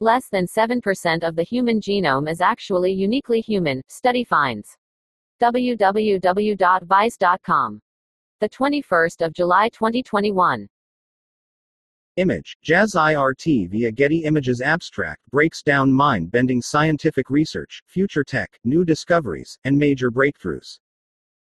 Less than 7% of the human genome is actually uniquely human, study finds. www.vice.com. The 21st of July 2021. Image Jazz IRT via Getty Images Abstract breaks down mind bending scientific research, future tech, new discoveries, and major breakthroughs.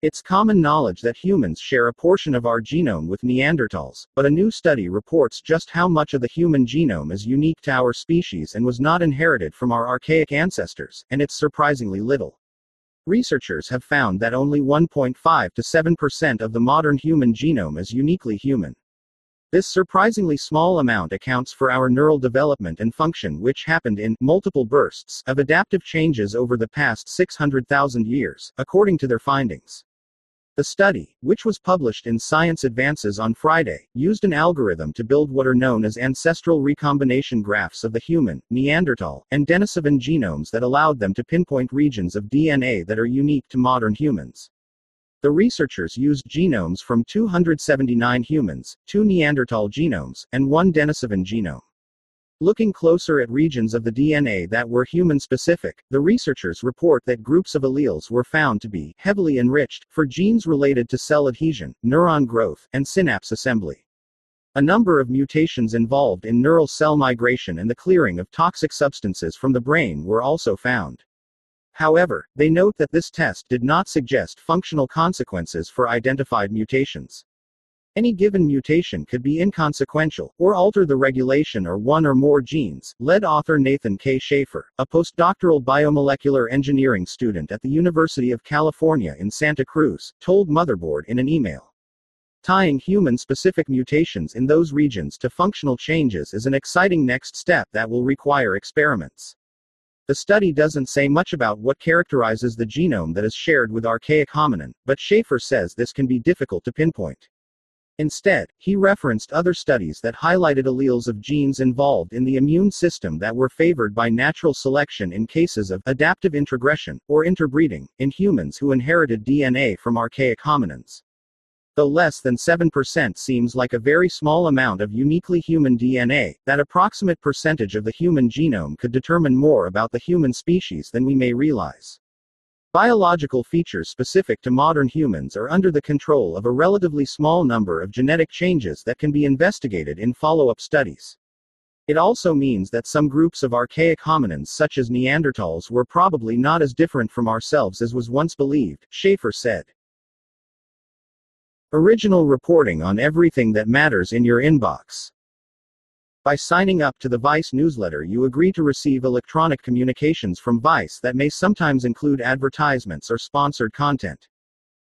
It's common knowledge that humans share a portion of our genome with Neanderthals, but a new study reports just how much of the human genome is unique to our species and was not inherited from our archaic ancestors, and it's surprisingly little. Researchers have found that only 1.5 to 7% of the modern human genome is uniquely human. This surprisingly small amount accounts for our neural development and function, which happened in multiple bursts of adaptive changes over the past 600,000 years, according to their findings. The study, which was published in Science Advances on Friday, used an algorithm to build what are known as ancestral recombination graphs of the human, Neanderthal, and Denisovan genomes that allowed them to pinpoint regions of DNA that are unique to modern humans. The researchers used genomes from 279 humans, two Neanderthal genomes, and one Denisovan genome. Looking closer at regions of the DNA that were human specific, the researchers report that groups of alleles were found to be heavily enriched for genes related to cell adhesion, neuron growth, and synapse assembly. A number of mutations involved in neural cell migration and the clearing of toxic substances from the brain were also found. However, they note that this test did not suggest functional consequences for identified mutations. Any given mutation could be inconsequential, or alter the regulation or one or more genes, led author Nathan K. Schaefer, a postdoctoral biomolecular engineering student at the University of California in Santa Cruz, told Motherboard in an email. Tying human specific mutations in those regions to functional changes is an exciting next step that will require experiments. The study doesn't say much about what characterizes the genome that is shared with archaic hominin, but Schaefer says this can be difficult to pinpoint. Instead, he referenced other studies that highlighted alleles of genes involved in the immune system that were favored by natural selection in cases of adaptive introgression, or interbreeding, in humans who inherited DNA from archaic hominins. Though less than 7% seems like a very small amount of uniquely human DNA, that approximate percentage of the human genome could determine more about the human species than we may realize. Biological features specific to modern humans are under the control of a relatively small number of genetic changes that can be investigated in follow up studies. It also means that some groups of archaic hominins, such as Neanderthals, were probably not as different from ourselves as was once believed, Schaefer said. Original reporting on everything that matters in your inbox. By signing up to the Vice newsletter, you agree to receive electronic communications from Vice that may sometimes include advertisements or sponsored content.